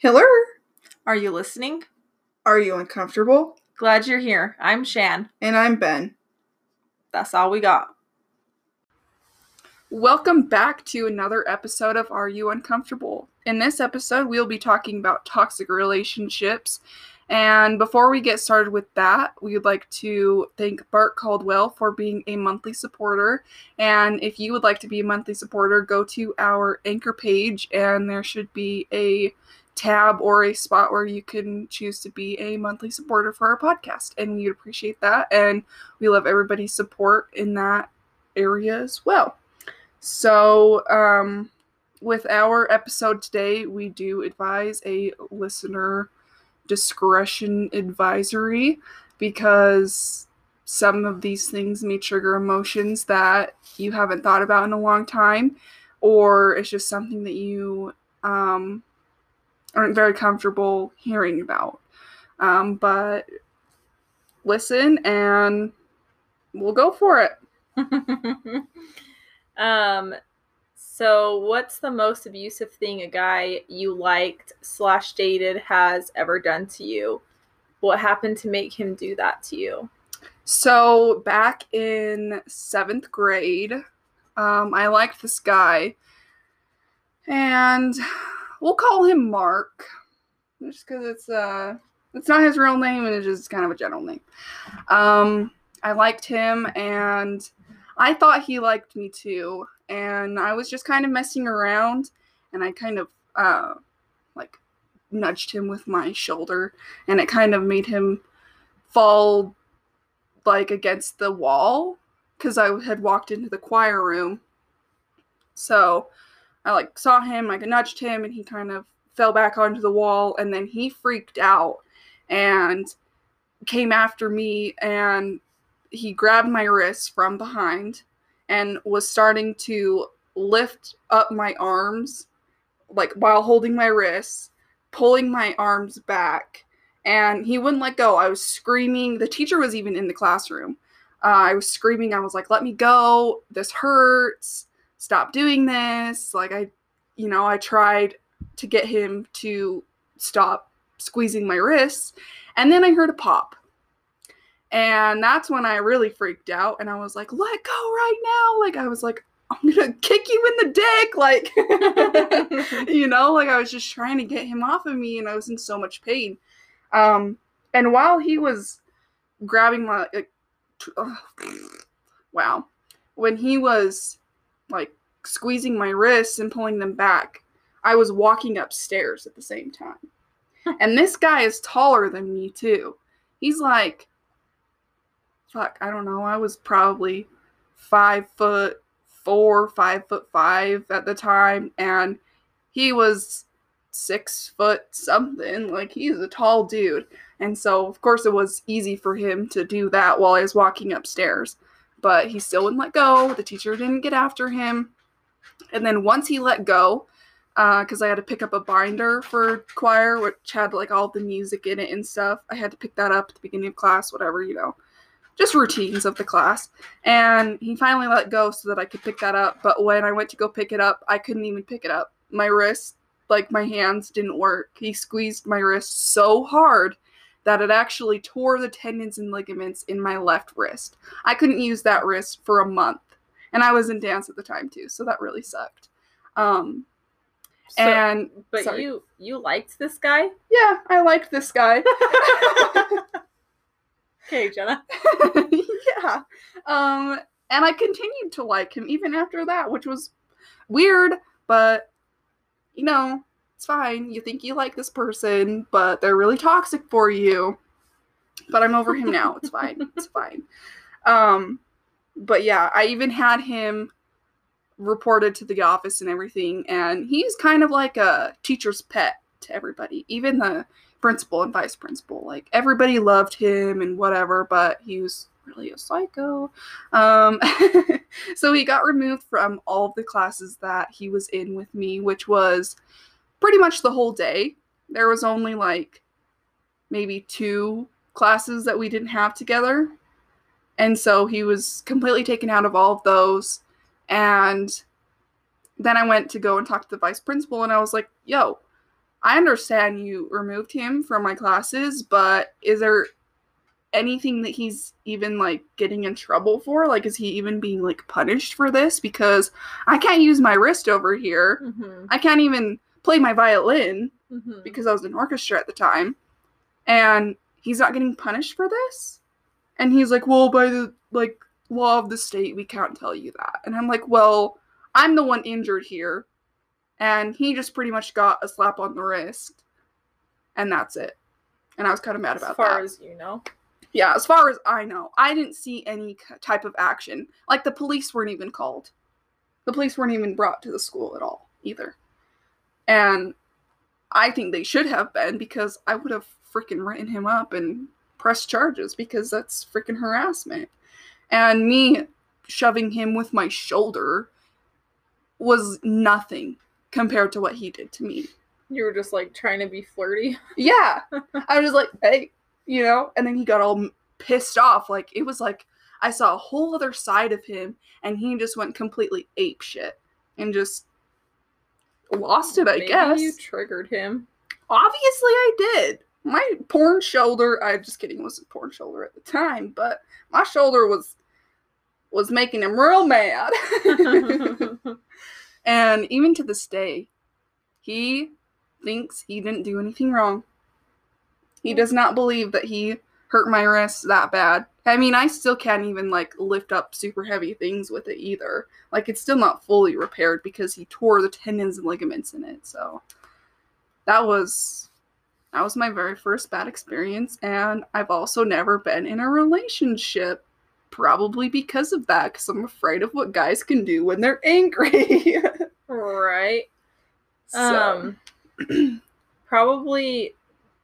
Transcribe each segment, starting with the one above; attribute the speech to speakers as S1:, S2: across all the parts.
S1: Hello?
S2: Are you listening?
S1: Are you uncomfortable?
S2: Glad you're here. I'm Shan.
S1: And I'm Ben.
S2: That's all we got.
S1: Welcome back to another episode of Are You Uncomfortable? In this episode, we'll be talking about toxic relationships. And before we get started with that, we would like to thank Bart Caldwell for being a monthly supporter. And if you would like to be a monthly supporter, go to our anchor page, and there should be a tab or a spot where you can choose to be a monthly supporter for our podcast. And we'd appreciate that. And we love everybody's support in that area as well. So, um, with our episode today, we do advise a listener discretion advisory because some of these things may trigger emotions that you haven't thought about in a long time, or it's just something that you um, aren't very comfortable hearing about. Um, but listen and we'll go for it.
S2: um, so what's the most abusive thing a guy you liked slash dated has ever done to you? What happened to make him do that to you?
S1: So back in seventh grade, um, I liked this guy, and we'll call him Mark, just because it's uh, it's not his real name and it's just kind of a general name. Um, I liked him, and I thought he liked me too, and I was just kind of messing around, and I kind of uh, like nudged him with my shoulder, and it kind of made him fall like against the wall because I had walked into the choir room. So I like saw him, I nudged him, and he kind of fell back onto the wall, and then he freaked out and came after me and he grabbed my wrist from behind and was starting to lift up my arms like while holding my wrists pulling my arms back and he wouldn't let go. I was screaming. The teacher was even in the classroom. Uh, i was screaming. I was like let me go. This hurts stop doing this like i you know i tried to get him to stop squeezing my wrists and then i heard a pop and that's when I really freaked out and I was like, let go right now. Like, I was like, I'm gonna kick you in the dick. Like, you know, like I was just trying to get him off of me and I was in so much pain. Um, and while he was grabbing my, like, wow, when he was like squeezing my wrists and pulling them back, I was walking upstairs at the same time. and this guy is taller than me, too. He's like, fuck, I don't know. I was probably five foot four, five foot five at the time, and he was six foot something. Like he's a tall dude. And so of course it was easy for him to do that while I was walking upstairs. But he still wouldn't let go. The teacher didn't get after him. And then once he let go, because uh, I had to pick up a binder for choir, which had like all the music in it and stuff. I had to pick that up at the beginning of class, whatever, you know just routines of the class. And he finally let go so that I could pick that up. But when I went to go pick it up, I couldn't even pick it up. My wrist, like my hands, didn't work. He squeezed my wrist so hard that it actually tore the tendons and ligaments in my left wrist. I couldn't use that wrist for a month. And I was in dance at the time too, so that really sucked. Um,
S2: so, and but sorry. you you liked this guy?
S1: Yeah, I liked this guy.
S2: Okay, Jenna.
S1: yeah. Um, and I continued to like him even after that, which was weird, but you know, it's fine. You think you like this person, but they're really toxic for you. But I'm over him now. It's fine. It's fine. Um, but yeah, I even had him reported to the office and everything, and he's kind of like a teacher's pet to everybody. Even the principal and vice principal. Like everybody loved him and whatever, but he was really a psycho. Um, so he got removed from all of the classes that he was in with me, which was pretty much the whole day. There was only like maybe two classes that we didn't have together. And so he was completely taken out of all of those. And then I went to go and talk to the vice principal, and I was like, yo, I understand you removed him from my classes, but is there anything that he's even like getting in trouble for? Like, is he even being like punished for this? Because I can't use my wrist over here.
S2: Mm-hmm.
S1: I can't even play my violin
S2: Mm-hmm.
S1: because I was in orchestra at the time. And he's not getting punished for this? And he's like, well, by the like law of the state, we can't tell you that. And I'm like, well, I'm the one injured here. And he just pretty much got a slap on the wrist. And that's it. And I was kind of mad about that.
S2: as far
S1: that.
S2: as you know.
S1: yeah, as far as I know, I didn't see any type of action. Like the police weren't even called. The police weren't even brought to the school at all either. And I think they should have been because I would have freaking written him up and pressed charges because that's freaking harassment. And me shoving him with my shoulder was nothing compared to what he did to me.
S2: You were just like trying to be flirty.
S1: Yeah. I was like, hey, you know, and then he got all pissed off. Like, it was like I saw a whole other side of him, and he just went completely ape shit and just lost it, I
S2: Maybe
S1: guess.
S2: you triggered him.
S1: Obviously, I did. My porn shoulder, I'm just kidding, it wasn't porn shoulder at the time, but my shoulder was was making him real mad. and even to this day, he thinks he didn't do anything wrong. He does not believe that he hurt my wrist that bad. I mean, I still can't even like lift up super heavy things with it either. Like it's still not fully repaired because he tore the tendons and ligaments in it. So that was that was my very first bad experience and I've also never been in a relationship probably because of that cuz I'm afraid of what guys can do when they're angry.
S2: right.
S1: so,
S2: Um probably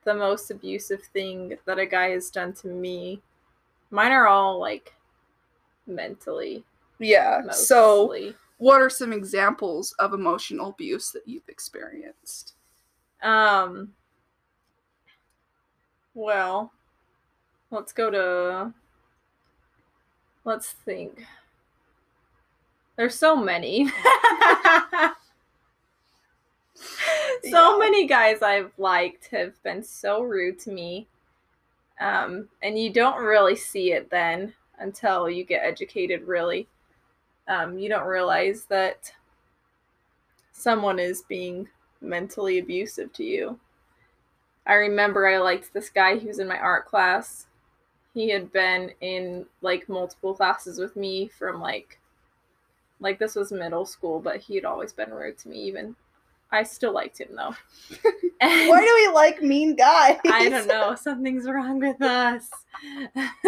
S2: the most abusive thing that a guy has done to me. Mine are all like mentally.
S1: yeah. So what are some examples of emotional abuse that you've experienced?
S2: Um. Well, let's go to. Let's think. There's so many. so
S1: Yeah.
S2: many guys I've liked have been so rude to me. Um, and you don't really see it then until you get educated, really. Um, you don't realize that someone is being mentally abusive to you. I remember I liked this guy who was in my art class. He had been in like multiple classes with me from like like this was middle school, but he had always been rude to me even. I still liked him though.
S1: Why do we like mean guys?
S2: I don't know. Something's wrong with us.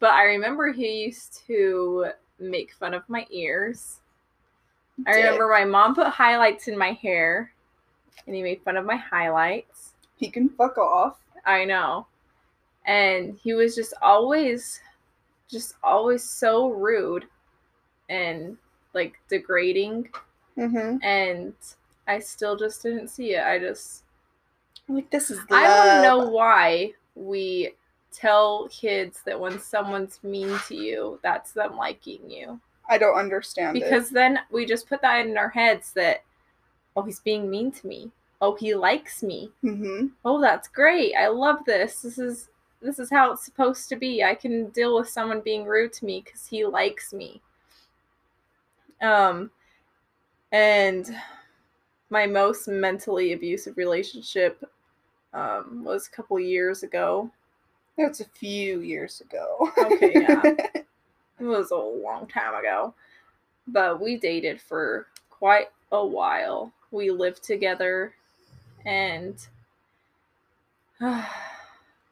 S2: but I remember he used to make fun of my ears. I remember my mom put highlights in my hair and he made fun of my highlights.
S1: He can fuck off.
S2: I know. And he was just always just always so rude and like degrading
S1: Mm-hmm.
S2: and I still just didn't see it. I just
S1: Like this is the
S2: I want to know why we tell kids that when someone's mean to you, that's them liking you.
S1: I don't understand
S2: Because then we just put that in our heads that, oh, he's being mean to me. Oh, he likes me.
S1: Mm-hmm.
S2: Oh, that's great. I love this. This is this is how it's supposed to be. I can deal with someone being rude to me because he likes me. Um, and my most mentally abusive relationship um, was a couple years ago.
S1: That's a few years ago.
S2: Okay, yeah. It was a long time ago. But we dated for quite a while. We lived together and a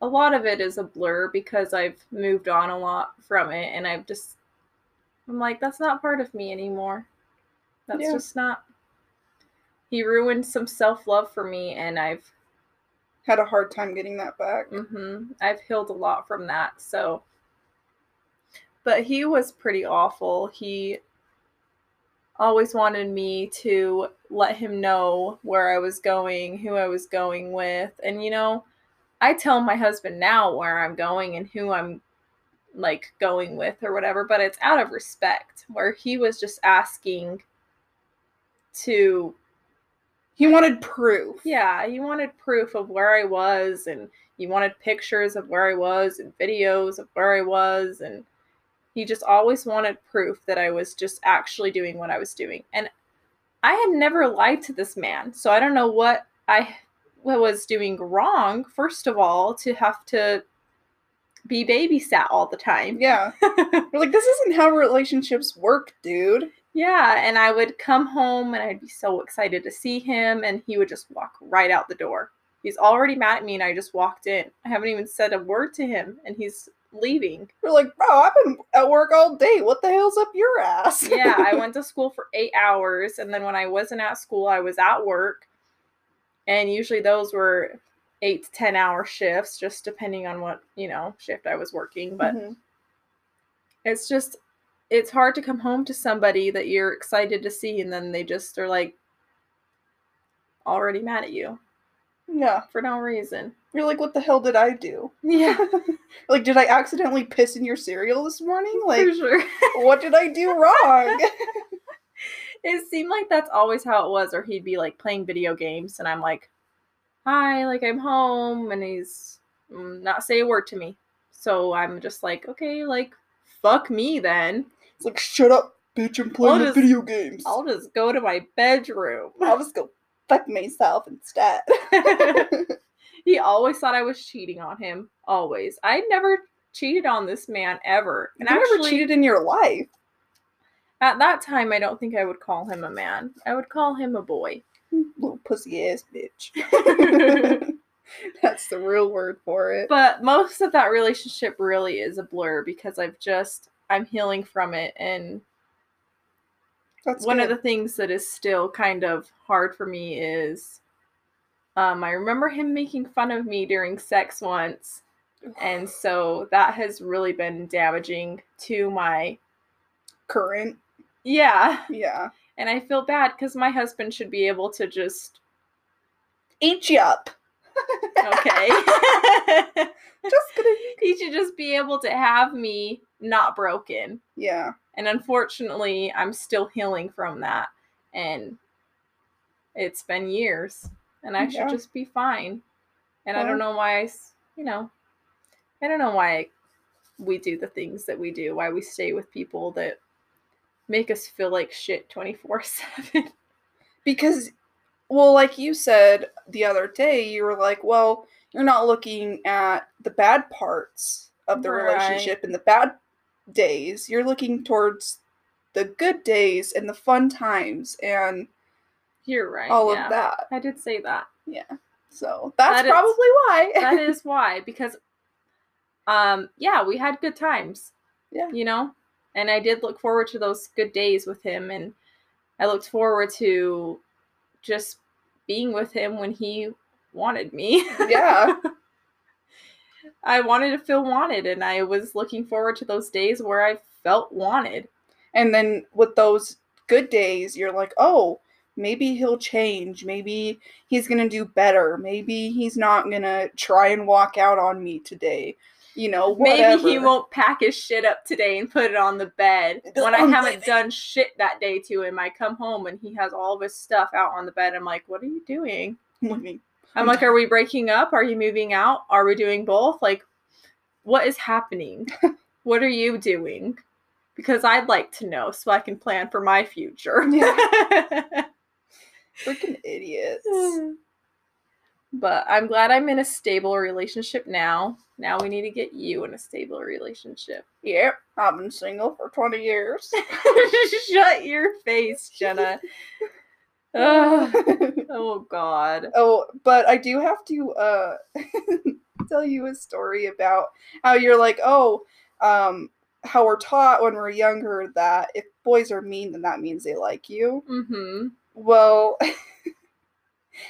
S2: lot of it is a blur because I've moved on a lot from it and I've just I'm like that's not part of me anymore. That's
S1: Yeah.
S2: just not he ruined some self-love for me and I've
S1: Had a hard time getting that back.
S2: hmm I've healed a lot from that. So, but he was pretty awful. He always wanted me to let him know where I was going, who I was going with. And, you know, I tell my husband now where I'm going and who I'm like going with or whatever, but it's out of respect. Where he was just asking to
S1: He wanted proof.
S2: Yeah, he wanted proof of where I was and he wanted pictures of where I was and videos of where I was and he just always wanted proof that I was just actually doing what I was doing. And I had never lied to this man. So I don't know what I was doing wrong, first of all, to have to be babysat all the time.
S1: Yeah. You're like, this isn't how relationships work, dude.
S2: Yeah, and I would come home and I'd be so excited to see him, and he would just walk right out the door. He's already mad at me, and I just walked in. I haven't even said a word to him, and he's leaving.
S1: We're like, bro, I've been at work all day. What the hell's up your ass?
S2: yeah, I went to school for eight hours, and then when I wasn't at school, I was at work. And usually those were eight to 10 hour shifts, just depending on what, you know, shift I was working. But
S1: Mhm.
S2: it's just, it's hard to come home to somebody that you're excited to see, and then they just are like already mad at you
S1: yeah.
S2: for no reason.
S1: You're like, what the hell did I do?
S2: Yeah,
S1: like, did I accidentally piss in your cereal this morning? Like,
S2: for sure.
S1: what did I do wrong?
S2: it seemed like that's always how it was or he'd be like playing video games and i'm like hi like i'm home and he's mm, not say a word to me so i'm just like okay like fuck me then
S1: it's like, shut up, bitch, I'm playing
S2: I'll
S1: the
S2: just-
S1: video games.
S2: i'll just go to my bedroom
S1: I'll just go fuck myself instead.
S2: he always thought i was cheating on him always i never cheated on this man ever and
S1: never cheated in your life.
S2: at that time i don't think i would call him a man i would call him a boy hmm,
S1: Little pussy ass bitch. That's the real word for it.
S2: but most of that relationship really is a blur because I've just I'm healing from it and
S1: That's
S2: one of the things that is still kind of hard for me is um I remember him making fun of me during sex once and so that has really been damaging to my
S1: current.
S2: yeah
S1: Yeah.
S2: and I feel bad cuz my husband should be able to just
S1: Eat you up.
S2: Okay
S1: Just gonna.
S2: he should just be able to have me not broken
S1: Yeah.
S2: And unfortunately, I'm still healing from that. And it's been years. And I should just be fine. And I don't know why I, you know, I don't know why we do the things that we do, why we stay with people that make us feel like shit 24 7.
S1: Because, well, like you said the other day, you were like, well, you're not looking at the bad parts of the
S2: Right.
S1: relationship and the bad days. You're looking towards the good days and the fun times and
S2: You're right.
S1: all
S2: yeah.
S1: of that.
S2: I did say that.
S1: Yeah. So that's
S2: That is-
S1: probably why.
S2: that is why because um yeah we had good times
S1: Yeah.
S2: you know and i did look forward to those good days with him and i looked forward to just being with him when he wanted me
S1: yeah.
S2: i wanted to feel wanted and i was looking forward to those days where i felt wanted
S1: And then with those good days, you're like, oh, maybe he'll change. Maybe he's going to do better. Maybe he's not going to try and walk out on me today. You know, whatever.
S2: maybe he won't pack his shit up today and put it on the bed when i haven't done shit that day to him i come home and he has all of his stuff out on the bed i'm like what are you doing. I'm like, are we breaking up? Are you moving out? Are we doing both? Like, what is happening? what are you doing? Because I'd like to know so I can plan for my future.
S1: Freaking idiots.
S2: but I'm glad I'm in a stable relationship now. Now we need to get you in a stable relationship.
S1: Yep, I've been single for 20 years.
S2: Shut your face, Jenna. Ugh. oh, God.
S1: oh, but I do have to uh tell you a story about how you're like, oh, um, how we're taught when we're younger that if boys are mean, then that means they like you.
S2: Mm-hmm.
S1: Well,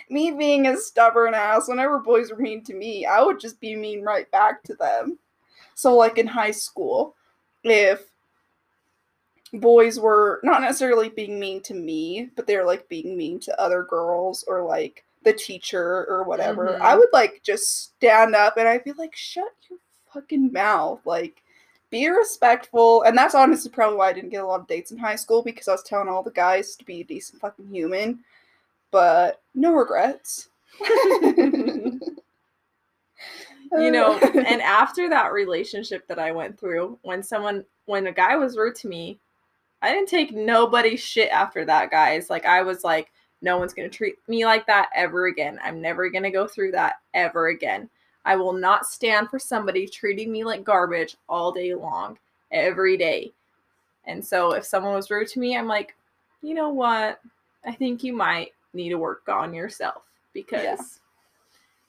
S1: me being a stubborn ass, whenever boys were mean to me, I would just be mean right back to them. So, like in high school, if boys were not necessarily being mean to me, but they were like being mean to other girls or like the teacher or whatever,
S2: Mhm.
S1: I would like just stand up and I'd be like, shut your fucking mouth. Like, be respectful. And that's honestly probably why I didn't get a lot of dates in high school because I was telling all the guys to be a decent fucking human. But no regrets.
S2: you know, and after that relationship that I went through, when someone, when a guy was rude to me, I didn't take nobody's shit after that, guys. Like, I was like, no one's going to treat me like that ever again. I'm never going to go through that ever again. I will not stand for somebody treating me like garbage all day long, every day. And so if someone was rude to me, I'm like, you know what? I think you might need to work on yourself because yeah.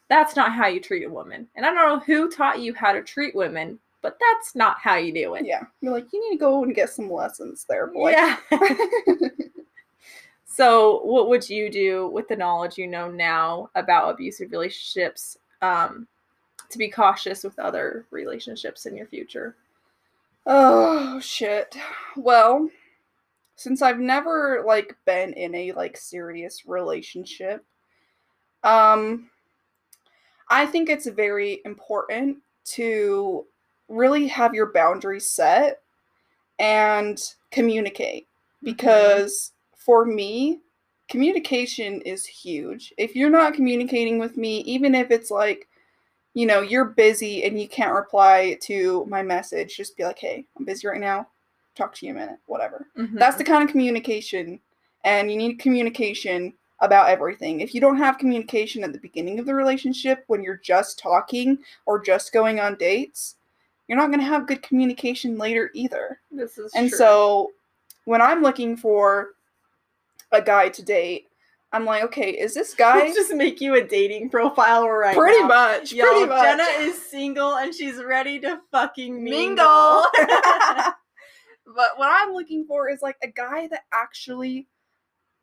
S2: that's not how you treat a woman. And I don't know who taught you how to treat women, but that's not how you do it.
S1: Yeah. You're like, you need to go and get some lessons there, boy.
S2: Yeah. so, what would you do with the knowledge you know now about abusive relationships um, to be cautious with other relationships in your future?
S1: Oh, shit. Well, since I've never like been in a like serious relationship, um I think it's very important to really have your boundaries set and communicate mm-hmm. because mm-hmm. for me communication is huge. If you're not communicating with me even if it's like you know, you're busy and you can't reply to my message, just be like, "Hey, I'm busy right now talk to you a minute, whatever. Mm-hmm. That's the kind of communication, and you need communication about everything. If you don't have communication at the beginning of the relationship when you're just talking or just going on dates, you're not going to have good communication later either.
S2: This is
S1: And
S2: true.
S1: so when I'm looking for a guy to date, I'm like, okay, is this guy
S2: Let's just make you a dating profile right
S1: Pretty
S2: now.
S1: much.
S2: Yo,
S1: pretty much.
S2: Jenna is single and she's ready to fucking mingle.
S1: mingle. But what I'm looking for is like a guy that actually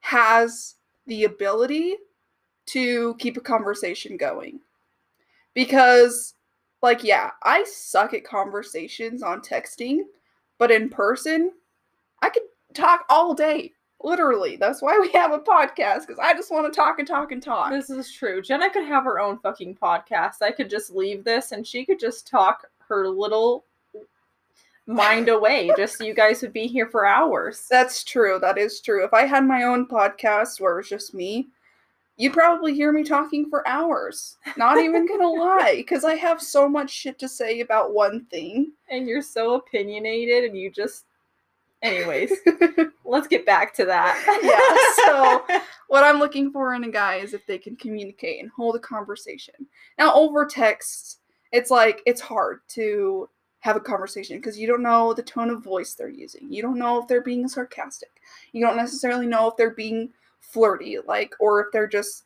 S1: has the ability to keep a conversation going. Because, like, yeah, I suck at conversations on texting, but in person, I could talk all day. Literally. That's why we have a podcast, because I just want to talk and talk and talk.
S2: This is true. Jenna could have her own fucking podcast. I could just leave this and she could just talk her little mind away. Just you guys would be here for hours.
S1: That's true. That is true. If I had my own podcast where it was just me, you'd probably hear me talking for hours. Not even gonna lie, because I have so much shit to say about one thing.
S2: And you're so opinionated, and you just. Anyways, let's get back to that.
S1: yeah. So, what I'm looking for in a guy is if they can communicate and hold a conversation. Now, over text, it's like it's hard to have a conversation because you don't know the tone of voice they're using. You don't know if they're being sarcastic. You don't necessarily know if they're being flirty, like, or if they're just,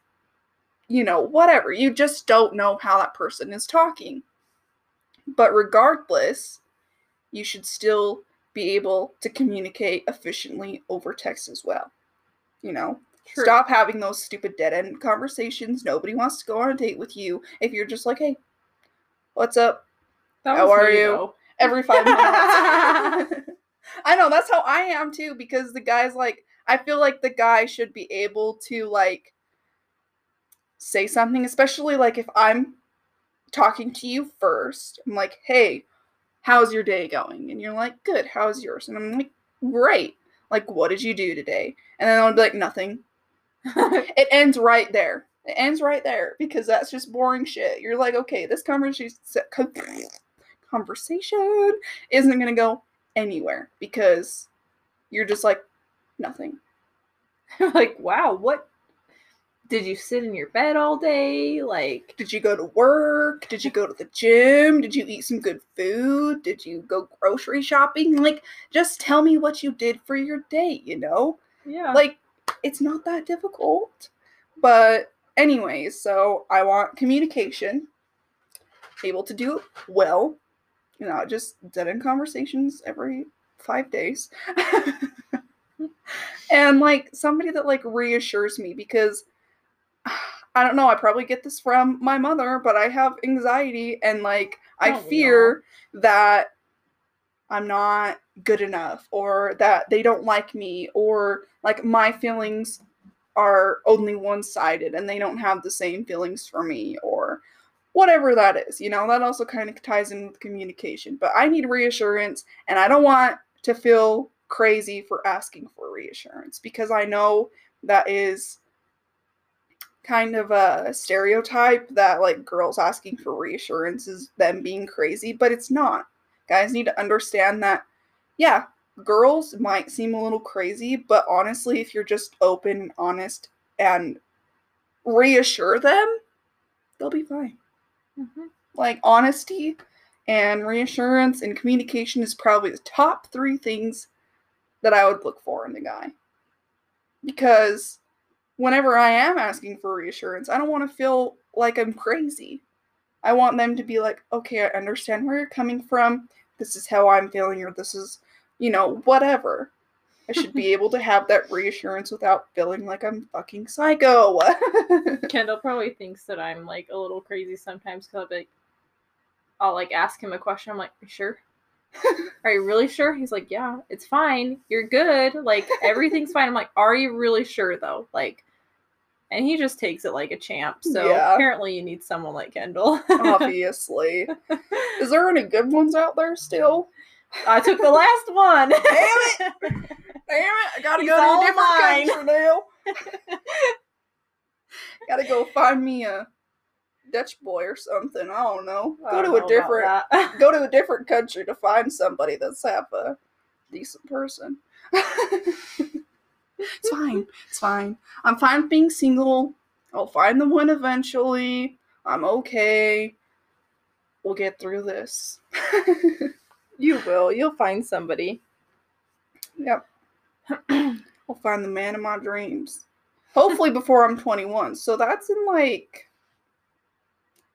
S1: you know, whatever. You just don't know how that person is talking. But regardless, you should still be able to communicate efficiently over text as well. You know, True. stop having those stupid dead end conversations. Nobody wants to go on a date with you if you're just like, hey, what's up? How are you? Though. Every five minutes. I know that's how I am too because the guy's like I feel like the guy should be able to like say something, especially like if I'm talking to you first. I'm like, "Hey, how's your day going?" And you're like, "Good. How's yours?" And I'm like, "Great. Like, what did you do today?" And then I'll be like, "Nothing." it ends right there. It ends right there because that's just boring shit. You're like, okay, this conversation conversation isn't going to go anywhere because you're just like nothing.
S2: like, wow, what did you sit in your bed all day? Like,
S1: did you go to work? Did you go to the gym? Did you eat some good food? Did you go grocery shopping? Like, just tell me what you did for your day, you know?
S2: Yeah.
S1: Like, it's not that difficult. But, anyways, so I want communication, able to do it well, you know, just dead end conversations every five days. and like somebody that like reassures me because I don't know, I probably get this from my mother, but I have anxiety and like I oh, fear that I'm not good enough or that they don't like me or like my feelings are only one sided and they don't have the same feelings for me or whatever that is. You know, that also kind of ties in with communication. But I need reassurance and I don't want to feel crazy for asking for reassurance because I know that is kind of a stereotype that like girls asking for reassurance is them being crazy, but it's not. Guys need to understand that, yeah, girls might seem a little crazy, but honestly, if you're just open and honest and reassure them, they'll be fine.
S2: Mhm.
S1: Like honesty and reassurance and communication is probably the top three things that I would look for in a guy. Because whenever I am asking for reassurance, I don't want to feel like I'm crazy. I want them to be like, okay, I understand where you're coming from. This is how I'm feeling, or this is, you know, whatever. I should be able to have that reassurance without feeling like I'm fucking psycho.
S2: Kendall probably thinks that I'm like a little crazy sometimes because I'll like, I'll like ask him a question. I'm like, "Are you sure? Are you really sure? He's like, yeah, it's fine. You're good. Like everything's fine. I'm like, are you really sure though? Like, and he just takes it like a champ. So
S1: Yeah.
S2: apparently you need someone like Kendall.
S1: Obviously. Is there any good ones out there still?
S2: I took the last one.
S1: Damn it! Damn it! I gotta
S2: He's
S1: go to a different
S2: mine.
S1: country now. gotta go find me a Dutch boy or something. I don't know.
S2: I
S1: Go
S2: don't
S1: to
S2: know
S1: a different go to a different country to find somebody that's half a decent person. it's fine. It's fine. I'm fine with being single. I'll find the one eventually. I'm okay. We'll get through this.
S2: You will. You'll find somebody.
S1: yep. I'll find the man of my dreams. Hopefully before I'm 21. So that's in like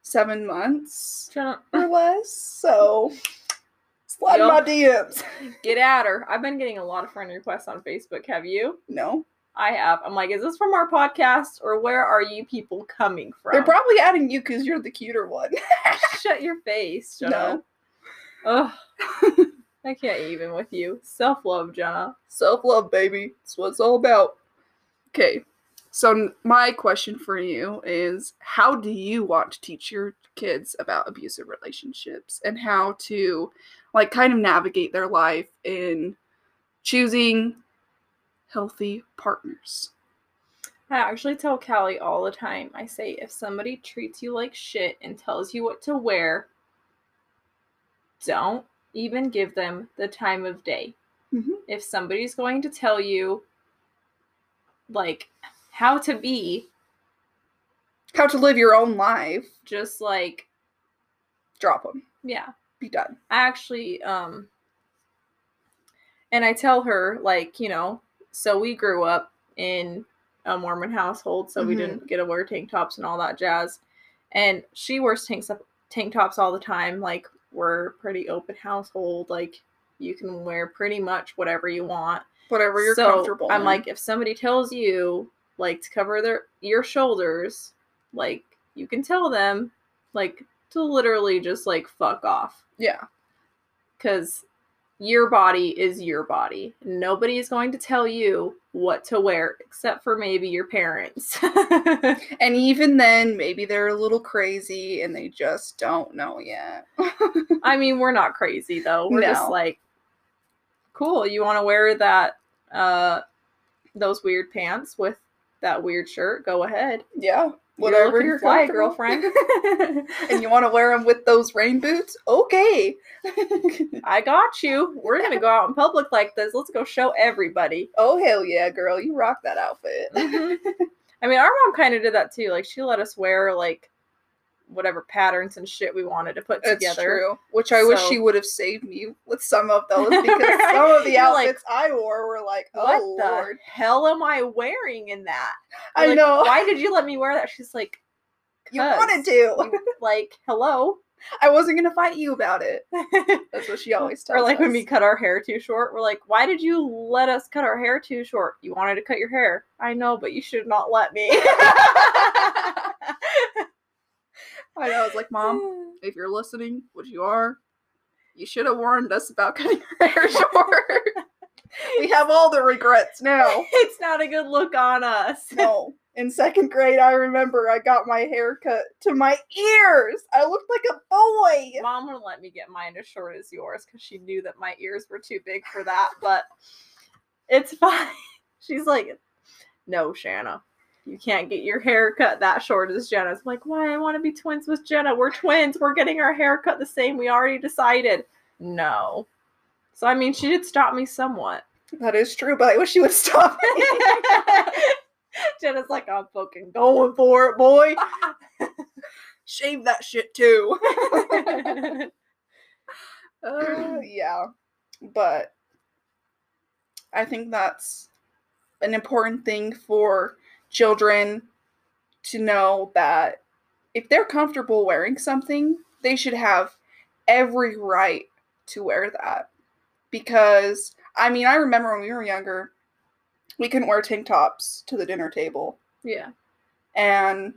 S1: seven months or less. So slide my DMs.
S2: Get at her. I've been getting a lot of friend requests on Facebook. Have you?
S1: No.
S2: I have. I'm like, is this from our podcast or where are you people coming from?
S1: They're probably adding you because you're the cuter one.
S2: Shut your face, Jenna.
S1: No.
S2: Ugh. I can't even with you. Self love, Jenna.
S1: Self love, baby. That's what it's all about. Okay. So, my question for you is how do you want to teach your kids about abusive relationships and how to, like, kind of navigate their life in choosing healthy partners?
S2: I actually tell Callie all the time. I say, if somebody treats you like shit and tells you what to wear, don't even give them the time of day.
S1: Mhm.
S2: If somebody's going to tell you, like, how to be,
S1: How to live your own life,
S2: just like,
S1: drop them.
S2: yeah.
S1: Be done.
S2: I actually, um, and I tell her, like, you know, so we grew up in a Mormon household, so we
S1: Mhm.
S2: didn't get to wear tank tops and all that jazz. And she wears tank, tank tops all the time. Like, we're a pretty open household. Like, you can wear pretty much whatever you want.
S1: Whatever you're
S2: so
S1: comfortable
S2: I'm
S1: in.
S2: like, if somebody tells you, like, to cover their your shoulders, like, you can tell them, like, to literally just, like, fuck off
S1: yeah.
S2: because your body is your body. Nobody is going to tell you what to wear except for maybe your parents.
S1: And even then, maybe they're a little crazy and they just don't know yet.
S2: I mean, we're not crazy though. We're just like, cool. You want to wear that, uh, those weird pants with that weird shirt? Go ahead.
S1: yeah.
S2: You're
S1: Whatever
S2: looking
S1: you're
S2: fly, girlfriend.
S1: and you want to wear them with those rain boots? Okay.
S2: I got you. We're gonna go out in public like this. Let's go show everybody.
S1: oh hell yeah, girl, you rock that outfit.
S2: Mhm. I mean, our mom kind of did that too. Like, she let us wear like whatever patterns and shit we wanted to put
S1: That's
S2: together.
S1: true. Which I wish she would have saved me with some of those because some of the
S2: You're like,
S1: outfits I wore were like, oh
S2: What the hell am I wearing in that?
S1: I
S2: Like,
S1: know.
S2: Why did you let me wear that? She's like,
S1: you wanted to.
S2: you- like, hello.
S1: I wasn't gonna fight you about it. That's what she always tells
S2: or like when we cut our hair too short, we're like, why did you let us cut our hair too short? You wanted to cut your hair. I know, but you should not let me.
S1: I know. I was like, Mom, if you're listening, which you are, you should have warned us about cutting your hair short. we have all the regrets now.
S2: it's not a good look on us.
S1: No. In second grade, I remember I got my hair cut to my ears. I looked like a boy.
S2: Mom wouldn't let me get mine as short as yours because she knew that my ears were too big for that, but it's fine. She's like, no, Shanna. You can't get your hair cut that short as Jenna's. I'm like, why? I want to be twins with Jenna. We're twins. We're getting our hair cut the same. We already decided. No. So, I mean, she did stop me somewhat.
S1: That is true, but I wish she would stop me.
S2: Jenna's like, I'm fucking going for it, boy.
S1: Shave that shit too. Uh, yeah, but I think that's an important thing for children to know that if they're comfortable wearing something, they should have every right to wear that. Because, I mean, I remember when we were younger, we couldn't wear tank tops to the dinner table.
S2: yeah.
S1: And,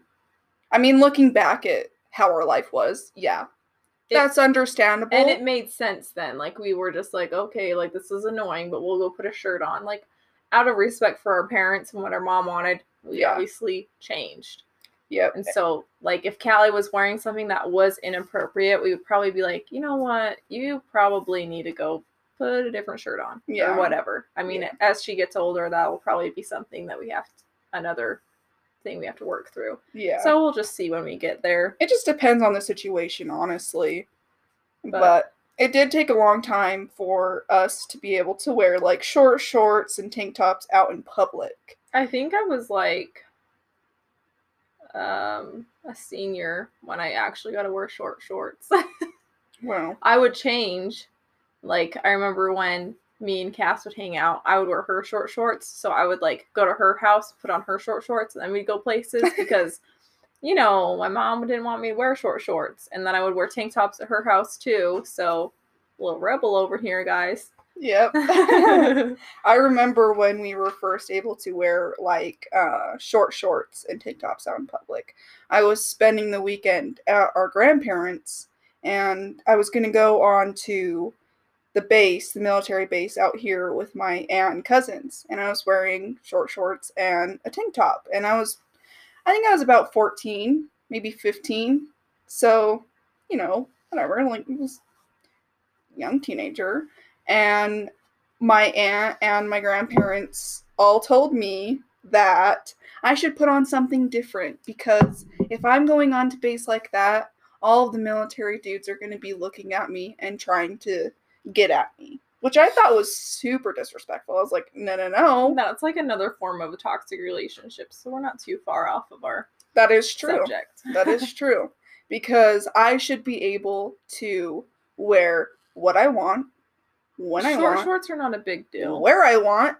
S1: I mean, looking back at how our life was, yeah,
S2: It-
S1: that's understandable.
S2: And it made sense then. Like we were just like, okay, like this is annoying, but we'll go put a shirt on. Like out of respect for our parents and what our mom wanted, we
S1: Yeah.
S2: obviously changed.
S1: yep.
S2: And so, like, if Callie was wearing something that was inappropriate, we would probably be like, you know what, you probably need to go put a different shirt on
S1: Yeah.
S2: or whatever. I mean,
S1: Yeah.
S2: as she gets older, that will probably be something that we have to, another thing we have to work through.
S1: Yeah.
S2: So we'll just see when we get there.
S1: it just depends on the situation, honestly.
S2: But-
S1: But, it did take a long time for us to be able to wear like short shorts and tank tops out in public.
S2: I think I was like um a senior when I actually got to wear short shorts.
S1: Well,
S2: I would change. Like I remember when me and Cass would hang out, I would wear her short shorts. So I would like go to her house, put on her short shorts, and then we'd go places because you know, my mom didn't want me to wear short shorts. And then I would wear tank tops at her house too. So little rebel over here, guys.
S1: Yep. I remember when we were first able to wear like uh, short shorts and tank tops out in public. I was spending the weekend at our grandparents, and I was going to go on to the base, the military base out here with my aunt and cousins, and I was wearing short shorts and a tank top, and I was, I think I was about fourteen, maybe fifteen, so you know, whatever, like was young teenager, and my aunt and my grandparents all told me that I should put on something different because if I'm going on to base like that, all of the military dudes are going to be looking at me and trying to get at me, which I thought was super disrespectful. I was like, no, no, no,
S2: it's like another form of a toxic relationship. So we're not too far off of our
S1: that is true.
S2: subject.
S1: that is true because I should be able to wear what I want when I
S2: Short
S1: want.
S2: shorts are not a big deal.
S1: where I want.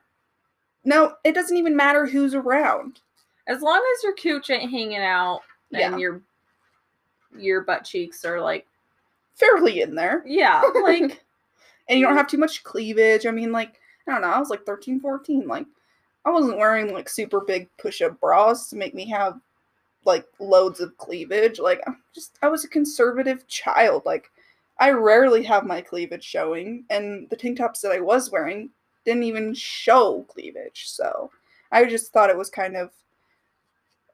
S1: No, it doesn't even matter who's around.
S2: As long as your cooch ain't hanging out
S1: Yeah.
S2: and your your butt cheeks are like
S1: Fairly in there.
S2: yeah, like
S1: And you don't have too much cleavage. I mean, like, I don't know, I was like 13, 14. Like, I wasn't wearing like super big push up bras to make me have like loads of cleavage. Like, I'm just, I was a conservative child. Like, I rarely have my cleavage showing. And the tank tops that I was wearing didn't even show cleavage. So I just thought it was kind of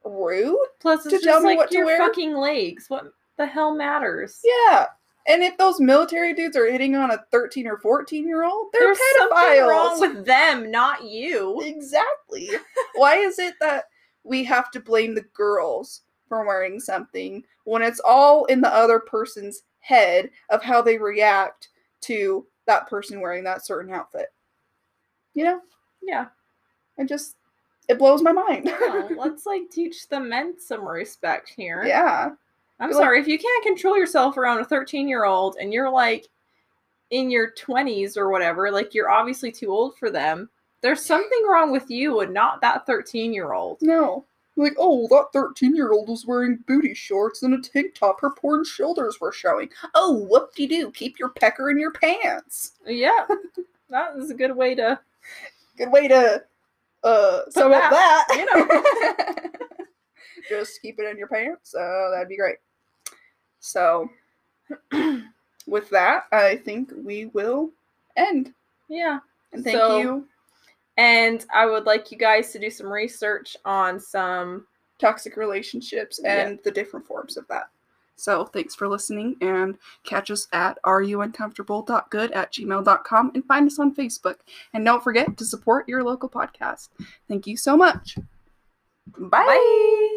S1: rude.
S2: plus it's
S1: To tell me
S2: like
S1: what to wear?
S2: fucking legs. What the hell matters?
S1: Yeah. And if those military dudes are hitting on a 13 or 14 year old, they're
S2: There's something
S1: pedophiles.
S2: wrong with them, not you.
S1: exactly. Why is it that we have to blame the girls for wearing something when it's all in the other person's head of how they react to that person wearing that certain outfit? You know,
S2: Yeah.
S1: it just it blows my mind.
S2: Let's like teach the men some respect here.
S1: yeah.
S2: I'm
S1: like-
S2: sorry if you can't control yourself around a 13 year old and you're like in your 20s or whatever, like you're obviously too old for them. There's something wrong with you and not that 13 year old.
S1: No. Like, oh, that 13 year old was wearing booty shorts and a tank top. Her porn shoulders were showing. Oh, whoop de doo. Keep your pecker in your pants.
S2: Yeah, that is a good way to.
S1: Good way to uh sum up
S2: that,
S1: that.
S2: you know.
S1: Just keep it in your pants. Uh, that'd be great. So, with that, I think we will end.
S2: Yeah.
S1: And thank
S2: So-
S1: you,
S2: And I would like you guys to do some research on some.
S1: toxic relationships
S2: Yeah.
S1: and the different forms of that. So thanks for listening and catch us at areyouuncomfortable.good at gmail.com and find us on Facebook. And don't forget to support your local podcast. Thank you so much. Bye.
S2: Bye.